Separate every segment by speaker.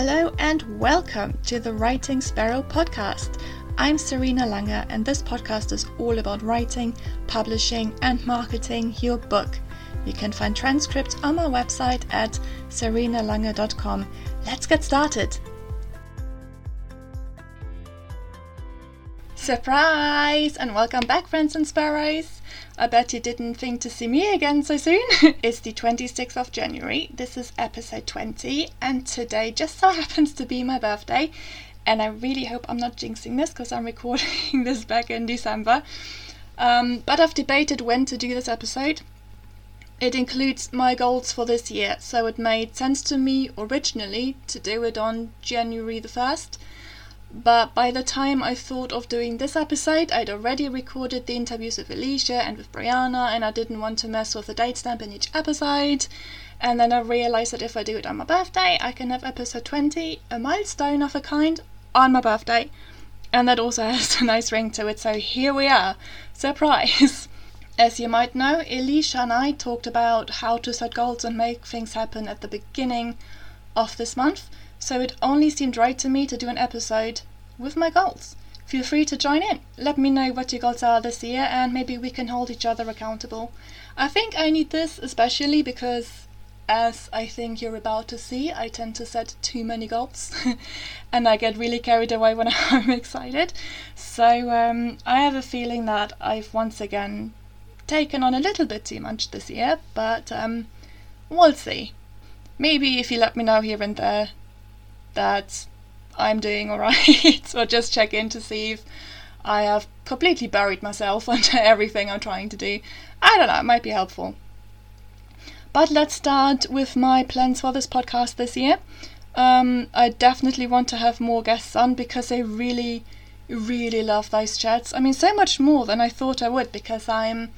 Speaker 1: Hello and welcome to the Writing Sparrow podcast. I'm Sarina Langer, and this podcast is all about writing, publishing, and marketing your book. You can find transcripts on my website at sarinalanger.com. Let's get started. Surprise! And welcome back, friends and sparrows. I bet you didn't think to see me again so soon. it's the 26th of January. This is episode 20, and today just so happens to be my birthday. And I really hope I'm not jinxing this because I'm recording this back in December. Um, but I've debated when to do this episode. It includes my goals for this year, so it made sense to me originally to do it on January the 1st but by the time I thought of doing this episode, I'd already recorded the interviews with Alicia and with Brianna, and I didn't want to mess with the date stamp in each episode. And then I realized that if I do it on my birthday, I can have episode 20, a milestone of a kind, on my birthday. And that also has a nice ring to it, so here we are. Surprise! As you might know, Alicia and I talked about how to set goals and make things happen at the beginning of this month so it only seemed right to me to do an episode with my goals. Feel free to join in. Let me know what your goals are this year, and maybe we can hold each other accountable. I think I need this especially because, as I think you're about to see, I tend to set too many goals and I get really carried away when I'm excited. So um, I have a feeling that I've once again taken on a little bit too much this year, but um, we'll see. Maybe if you let me know here and there that I'm doing alright, or just check in to see if I have completely buried myself under everything I'm trying to do. I don't know, it might be helpful. But let's start with my plans for this podcast this year. Um, I definitely want to have more guests on because I really, really love those chats. I mean, so much more than I thought I would because I'm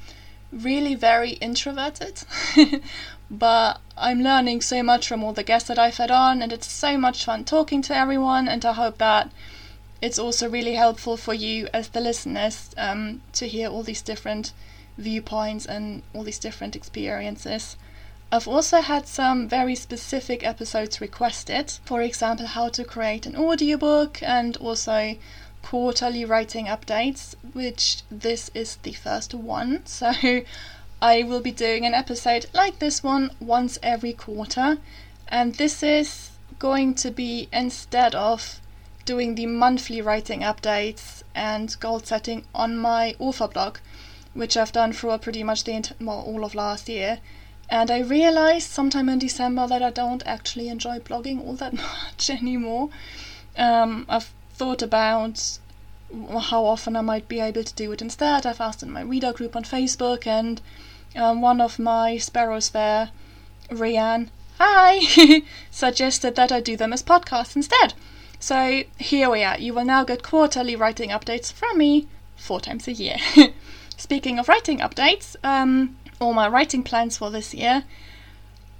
Speaker 1: really very introverted. but I'm learning so much from all the guests that I've had on, and it's so much fun talking to everyone. And I hope that it's also really helpful for you as the listeners um, to hear all these different viewpoints and all these different experiences. I've also had some very specific episodes requested, for example, how to create an audiobook and also quarterly writing updates, which this is the first one. So I will be doing an episode like this one once every quarter, and this is going to be instead of doing the monthly writing updates and goal setting on my author blog, which I've done for pretty much the well, all of last year. And I realized sometime in December that I don't actually enjoy blogging all that much anymore. Um, I've thought about how often I might be able to do it instead. I've asked in my reader group on Facebook, and um, one of my sparrows there, Rianne, hi, suggested that I do them as podcasts instead. So here we are. You will now get quarterly writing updates from me four times a year. Speaking of writing updates, um, all my writing plans for this year.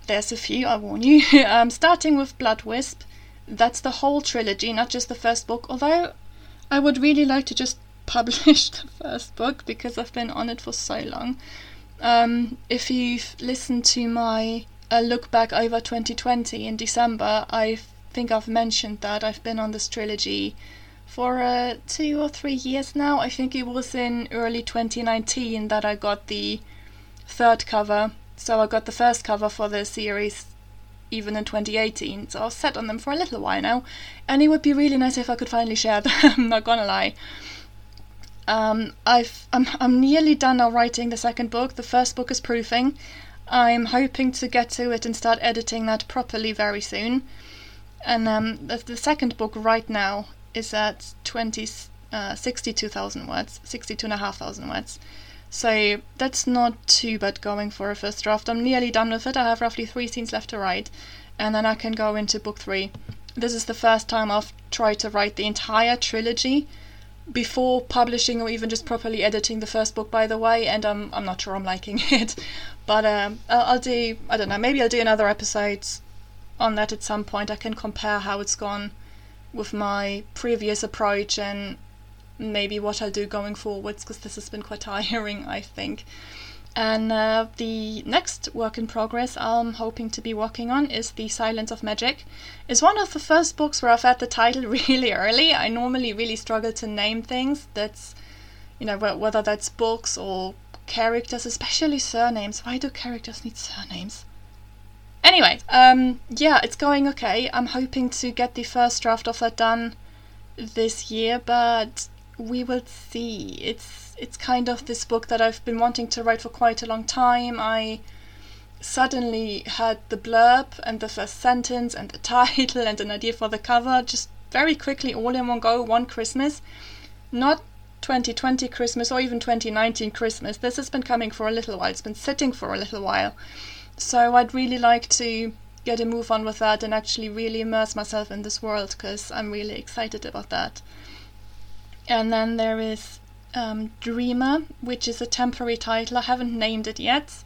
Speaker 1: There's a few, I warn you. um, starting with Blood Wisp. That's the whole trilogy, not just the first book. Although I would really like to just publish the first book because I've been on it for so long. Um, if you've listened to my uh, look back over 2020 in December, I think I've mentioned that I've been on this trilogy for uh, two or three years now. I think it was in early 2019 that I got the third cover. So I got the first cover for the series even in 2018. So I've sat on them for a little while now, and it would be really nice if I could finally share them. I'm not gonna lie. Um, I've I'm I'm nearly done now writing the second book. The first book is proofing. I'm hoping to get to it and start editing that properly very soon. And um, the, the second book right now is at 20, uh, 62,000 words, 62,500 words. So that's not too bad going for a first draft. I'm nearly done with it. I have roughly three scenes left to write, and then I can go into book three. This is the first time I've tried to write the entire trilogy before publishing or even just properly editing the first book by the way and I'm, I'm not sure I'm liking it but um, I'll, do I don't know maybe I'll do another episode on that at some point I can compare how it's gone with my previous approach and maybe what I'll do going forwards because this has been quite tiring I think And uh, the next work in progress I'm hoping to be working on is The Silence of Magic. It's one of the first books where I've had the title really early. I normally really struggle to name things. That's, you know, whether that's books or characters, especially surnames. Why do characters need surnames? Anyway, um, yeah, it's going okay. I'm hoping to get the first draft of that done this year, but we will see. It's it's kind of this book that I've been wanting to write for quite a long time. I suddenly had the blurb and the first sentence and the title and an idea for the cover just very quickly all in one go one Christmas. Not 2020 Christmas or even 2019 Christmas. This has been coming for a little while. It's been sitting for a little while. So I'd really like to get a move on with that and actually really immerse myself in this world because I'm really excited about that. And then there is um, Dreamer, which is a temporary title. I haven't named it yet,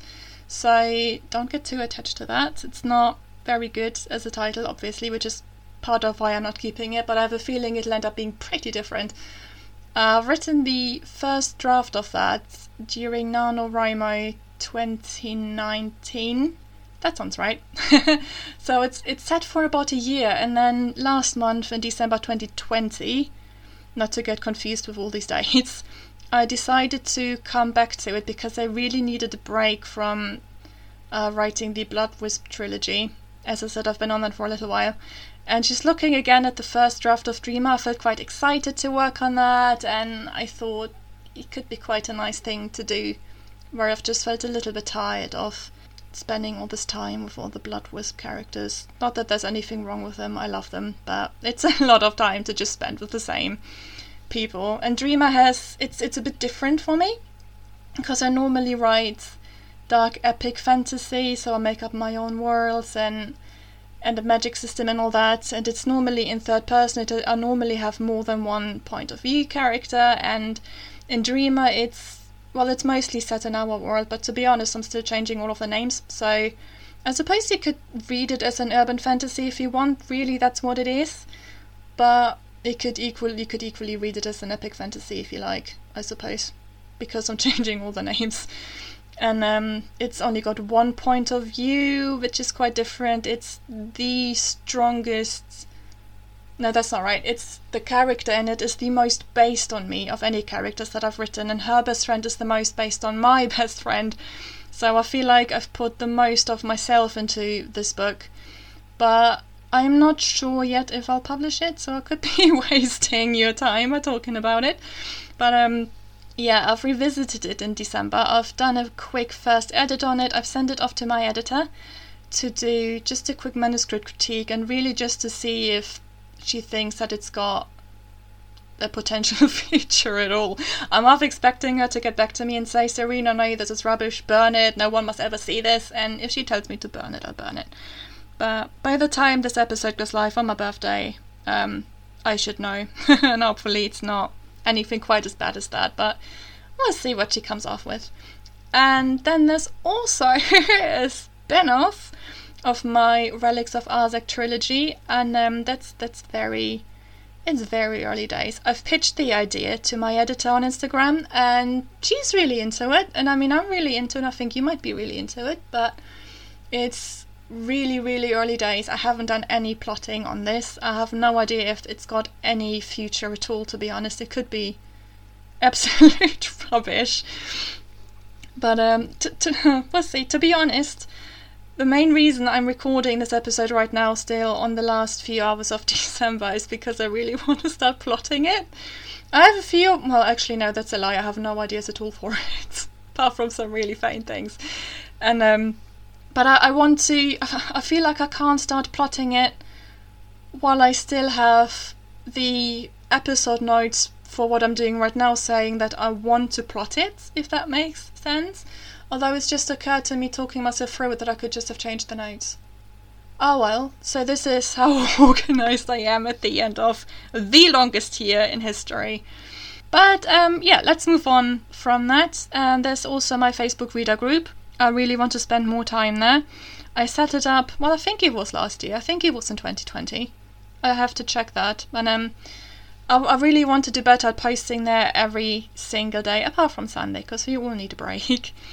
Speaker 1: so don't get too attached to that. It's not very good as a title, obviously, which is part of why I'm not keeping it, but I have a feeling it'll end up being pretty different. I've written the first draft of that during NaNoWriMo 2019. That sounds right. so it's it's set for about a year, and then last month in December 2020, not to get confused with all these dates, I decided to come back to it because I really needed a break from uh, writing the Blood Wisp trilogy. As I said, I've been on that for a little while. And just looking again at the first draft of Dreamer, I felt quite excited to work on that, and I thought it could be quite a nice thing to do, where I've just felt a little bit tired of spending all this time with all the Blood Wisp characters. Not that there's anything wrong with them, I love them, but it's a lot of time to just spend with the same people. And Dreamer has it's it's a bit different for me because I normally write dark epic fantasy, so I make up my own worlds and and the magic system and all that. And it's normally in third person. It, I normally have more than one point of view character. And in Dreamer, it's well, it's mostly set in our world. But to be honest, I'm still changing all of the names. So I suppose you could read it as an urban fantasy if you want. Really, that's what it is. But it could equally you could equally read it as an epic fantasy if you like, I suppose, because I'm changing all the names. And um, it's only got one point of view, which is quite different. It's the strongest. No, that's not right. It's the character in it is the most based on me of any characters that I've written, and her best friend is the most based on my best friend. So I feel like I've put the most of myself into this book. But I'm not sure yet if I'll publish it, so I could be wasting your time by talking about it. But um, yeah, I've revisited it in December. I've done a quick first edit on it. I've sent it off to my editor to do just a quick manuscript critique and really just to see if she thinks that it's got a potential future at all. I'm half expecting her to get back to me and say, Sarina, no, this is rubbish, burn it, no one must ever see this. And if she tells me to burn it, I'll burn it. But by the time this episode goes live on my birthday, um, I should know. and hopefully it's not anything quite as bad as that, but we'll see what she comes off with. And then there's also a spin off of my Relics of Arzaq trilogy, and um, that's that's very it's very early days. I've pitched the idea to my editor on Instagram, and she's really into it. And I mean, I'm really into it. I think you might be really into it, but it's really, really early days. I haven't done any plotting on this. I have no idea if it's got any future at all, to be honest. It could be absolute rubbish. But um, to, to, let's see. To be honest, the main reason I'm recording this episode right now, still on the last few hours of December, is because I really want to start plotting it. I have a few. Well, actually, no, that's a lie. I have no ideas at all for it, apart from some really faint things. And um, but I, I want to. I feel like I can't start plotting it while I still have the episode notes for what I'm doing right now saying that I want to plot it, if that makes sense. Although it's just occurred to me talking myself through it that I could just have changed the notes. Oh well, so this is how organized I am at the end of the longest year in history. But um, yeah, let's move on from that. And there's also my Facebook reader group, I really want to spend more time there. I set it up, well, I think it was last year. I think it was in 2020. I have to check that. And um, I, I really want to do better at posting there every single day, apart from Sunday, because we all need a break.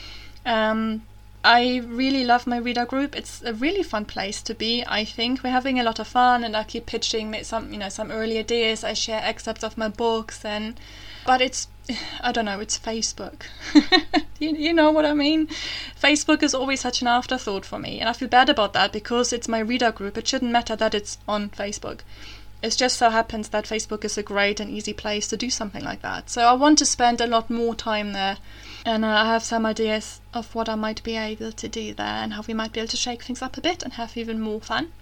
Speaker 1: Um, I really love my reader group. It's a really fun place to be. I think we're having a lot of fun, and I keep pitching some, you know, some early ideas. I share excerpts of my books, and but it's, I don't know, it's Facebook. you, you know what I mean? Facebook is always such an afterthought for me, and I feel bad about that because it's my reader group. It shouldn't matter that it's on Facebook. It just so happens that Facebook is a great and easy place to do something like that. So I want to spend a lot more time there and uh, I have some ideas of what I might be able to do there and how we might be able to shake things up a bit and have even more fun.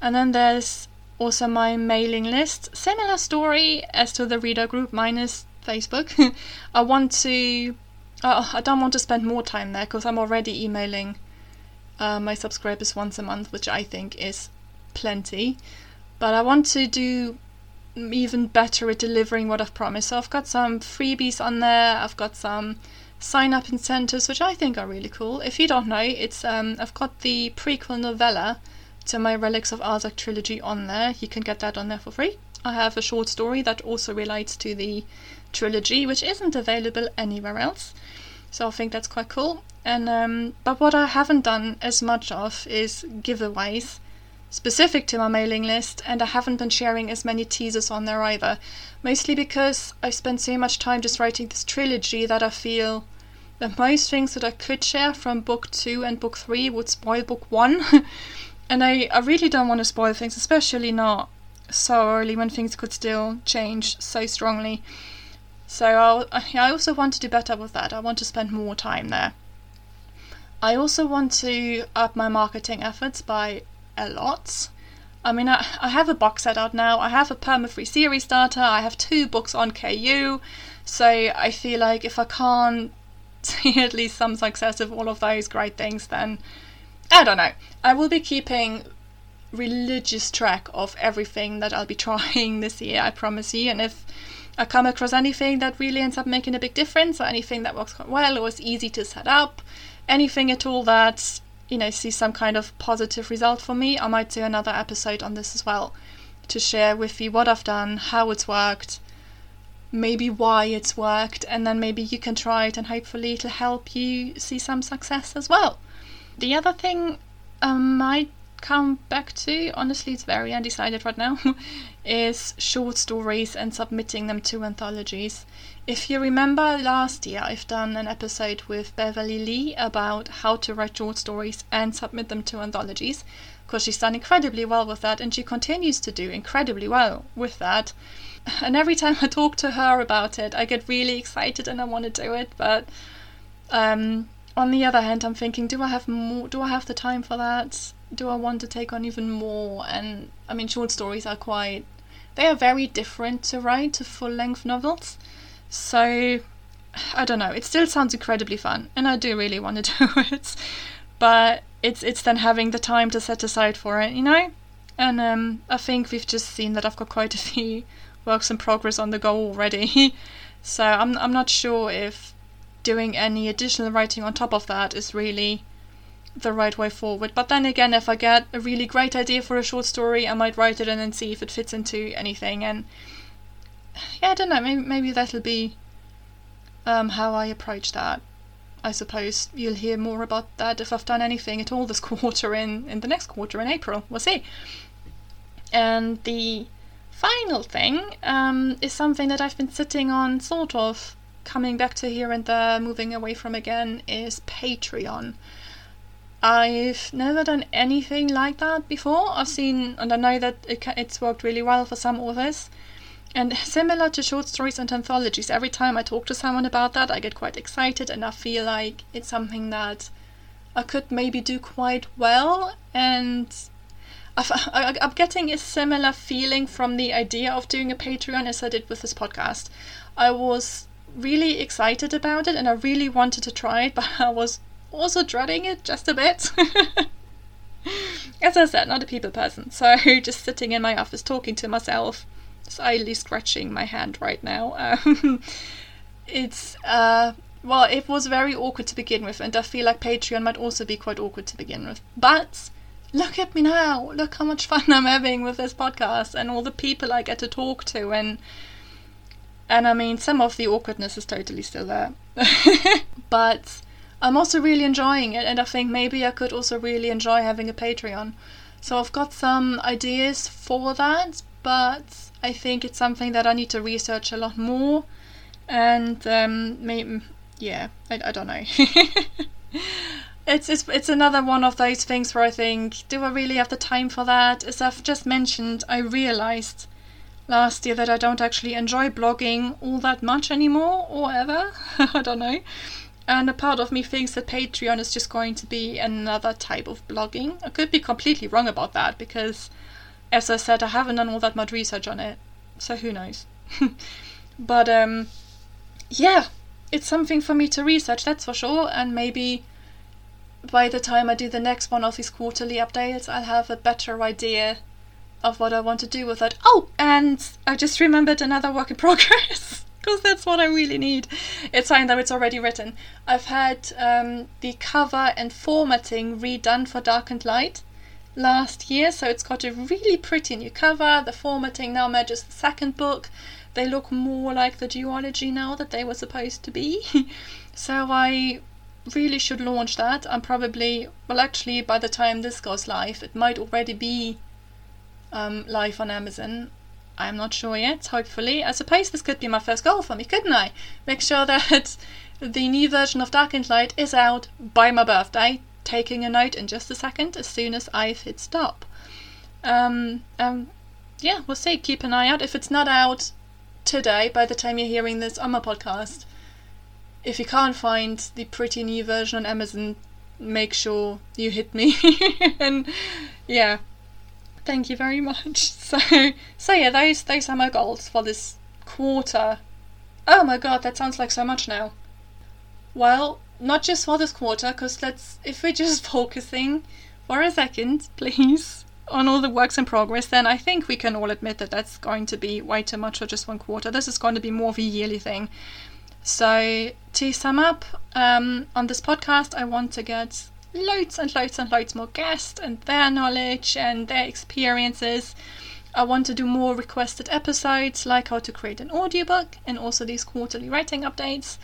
Speaker 1: And then there's also my mailing list. Similar story as to the reader group, minus Facebook. I want to. Uh, I don't want to spend more time there because I'm already emailing uh, my subscribers once a month, which I think is plenty. But I want to do even better at delivering what I've promised. So I've got some freebies on there. I've got some sign up incentives, which I think are really cool. If you don't know, it's um, I've got the prequel novella to my Relics of Arzaq trilogy on there. You can get that on there for free. I have a short story that also relates to the trilogy, which isn't available anywhere else. So I think that's quite cool. And um, but what I haven't done as much of is giveaways specific to my mailing list, and I haven't been sharing as many teasers on there either. Mostly because I spent so much time just writing this trilogy that I feel that most things that I could share from book two and book three would spoil book one. and I, I really don't want to spoil things, especially not so early when things could still change so strongly. So I'll, I also want to do better with that. I want to spend more time there. I also want to up my marketing efforts by a lot. I mean, I, I have a box set out now. I have a perma-free series starter. I have two books on KU. So I feel like if I can't see at least some success of all of those great things, then I don't know. I will be keeping religious track of everything that I'll be trying this year, I promise you. And if I come across anything that really ends up making a big difference, or anything that works quite well, or is easy to set up, anything at all that you know, see some kind of positive result for me, I might do another episode on this as well to share with you what I've done, how it's worked, maybe why it's worked, and then maybe you can try it and hopefully it'll help you see some success as well. The other thing um, I might come back to, honestly, it's very undecided right now, is short stories and submitting them to anthologies. If you remember last year, I've done an episode with Beverley Lee about how to write short stories and submit them to anthologies, because she's done incredibly well with that, and she continues to do incredibly well with that. And every time I talk to her about it, I get really excited and I want to do it, but um, on the other hand, I'm thinking, do I have more? Do I have the time for that? Do I want to take on even more? And I mean, short stories are quite. They are very different to write to full length novels. So, I don't know. It still sounds incredibly fun, and I do really want to do it. But it's it's then having the time to set aside for it, you know. And um, I think we've just seen that I've got quite a few works in progress on the go already. so I'm I'm not sure if doing any additional writing on top of that is really the right way forward. But then again, if I get a really great idea for a short story, I might write it and then see if it fits into anything. And yeah, I don't know. Maybe maybe that'll be um, how I approach that. I suppose you'll hear more about that if I've done anything at all this quarter in in the next quarter in April. We'll see. And the final thing um, is something that I've been sitting on, sort of coming back to here and there, moving away from again, is Patreon. I've never done anything like that before. I've seen, and I know that it, it's worked really well for some authors. And similar to short stories and anthologies, every time I talk to someone about that, I get quite excited and I feel like it's something that I could maybe do quite well. And i am getting a similar feeling from the idea of doing a Patreon as I did with this podcast. I was really excited about it and I really wanted to try it, but I was also dreading it just a bit. As I said, not a people person, so just sitting in my office talking to myself slightly scratching my hand right now. Um, it's uh, well, it was very awkward to begin with, and I feel like Patreon might also be quite awkward to begin with. But look at me now! Look how much fun I'm having with this podcast, and all the people I get to talk to, and and I mean, some of the awkwardness is totally still there, but I'm also really enjoying it, and I think maybe I could also really enjoy having a Patreon. So I've got some ideas for that, but I think it's something that I need to research a lot more, and um, maybe yeah, I, I don't know. it's, it's it's another one of those things where I think, do I really have the time for that? As I've just mentioned, I realized last year that I don't actually enjoy blogging all that much anymore, or ever. I don't know. And a part of me thinks that Patreon is just going to be another type of blogging. I could be completely wrong about that because, as I said, I haven't done all that much research on it. So who knows? but um, yeah, it's something for me to research, that's for sure. And maybe by the time I do the next one of these quarterly updates, I'll have a better idea of what I want to do with it. Oh, and I just remembered another work in progress because that's what I really need. It's fine though, it's already written. I've had um, the cover and formatting redone for Dark and Light last year, so it's got a really pretty new cover. The formatting now matches the second book. They look more like the duology now that they were supposed to be. so I really should launch that. I'm probably, well, actually, by the time this goes live, it might already be um, live on Amazon. I'm not sure yet, hopefully. I suppose this could be my first goal for me, couldn't I? Make sure that the new version of Dark and Light is out by my birthday. Taking a note in just a second as soon as I've hit stop. Um, um, yeah, we'll see. Keep an eye out. If it's not out today, by the time you're hearing this on my podcast, if you can't find the pretty new version on Amazon, make sure you hit me. and yeah, Thank you very much. So, so yeah, those those are my goals for this quarter. Oh my god, that sounds like so much now. Well, not just for this quarter, because let's if we're just focusing for a second, please, on all the works in progress, then I think we can all admit that that's going to be way too much for just one quarter. This is going to be more of a yearly thing. So, to sum up, um, on this podcast, I want to get loads and loads and loads more guests and their knowledge and their experiences. I want to do more requested episodes like how to create an audiobook and also these quarterly writing updates.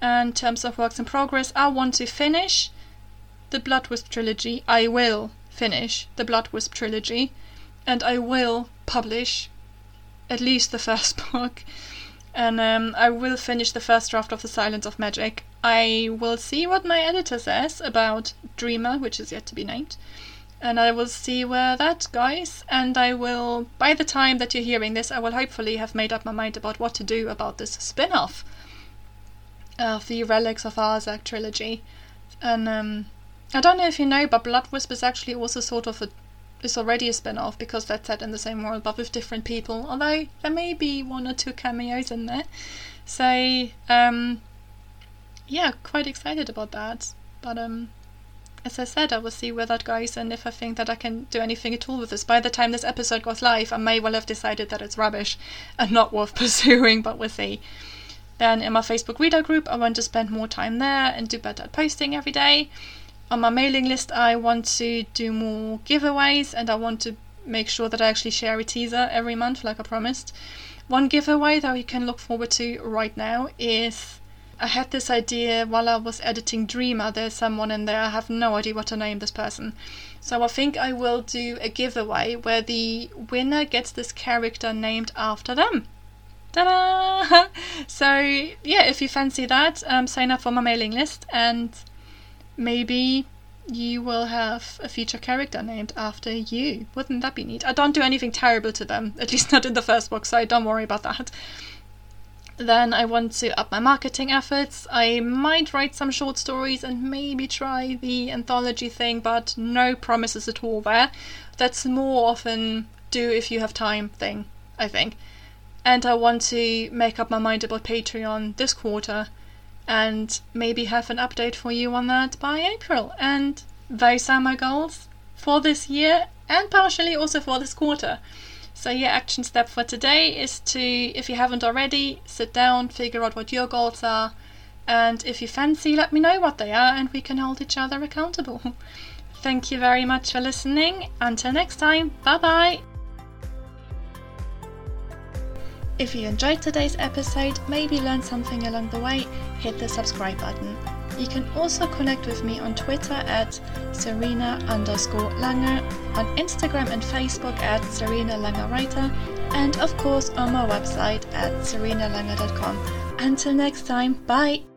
Speaker 1: And in terms of works in progress, I want to finish the Blood Wisp trilogy. I will finish the Blood Wisp trilogy and I will publish at least the first book. And um, I will finish the first draft of The Silence of Magic I will see what my editor says about Dreamer, which is yet to be named. And I will see where that goes. And I will, by the time that you're hearing this, I will hopefully have made up my mind about what to do about this spin off of the Relics of Arzaq trilogy. And um, I don't know if you know, but Blood Wisp is actually also sort of a is already a spin off because that's set in the same world but with different people. Although there may be one or two cameos in there. So um, yeah, quite excited about that. But um, as I said, I will see where that goes and if I think that I can do anything at all with this. By the time this episode goes live, I may well have decided that it's rubbish and not worth pursuing, but we'll see. Then in my Facebook reader group, I want to spend more time there and do better at posting every day. On my mailing list, I want to do more giveaways and I want to make sure that I actually share a teaser every month, like I promised. One giveaway that you can look forward to right now is I had this idea while I was editing Dreamer. There's someone in there. I have no idea what to name this person. So I think I will do a giveaway where the winner gets this character named after them. Ta-da! So yeah, if you fancy that, um, sign up for my mailing list and maybe you will have a feature character named after you. Wouldn't that be neat? I don't do anything terrible to them, at least not in the first book, so don't worry about that. Then I want to up my marketing efforts. I might write some short stories and maybe try the anthology thing, but no promises at all there. That's more often do if you have time thing, I think. And I want to make up my mind about Patreon this quarter and maybe have an update for you on that by April. And those are my goals for this year and partially also for this quarter. So your action step for today is to, if you haven't already, sit down, figure out what your goals are, and if you fancy, let me know what they are, and we can hold each other accountable. Thank you very much for listening. Until next time, bye bye. If you enjoyed today's episode, maybe learned something along the way, hit the subscribe button. You can also connect with me on Twitter at Sarina underscore Langer, on Instagram and Facebook at Sarina Langer Writer, and of course on my website at sarinalanger.com. Until next time, bye!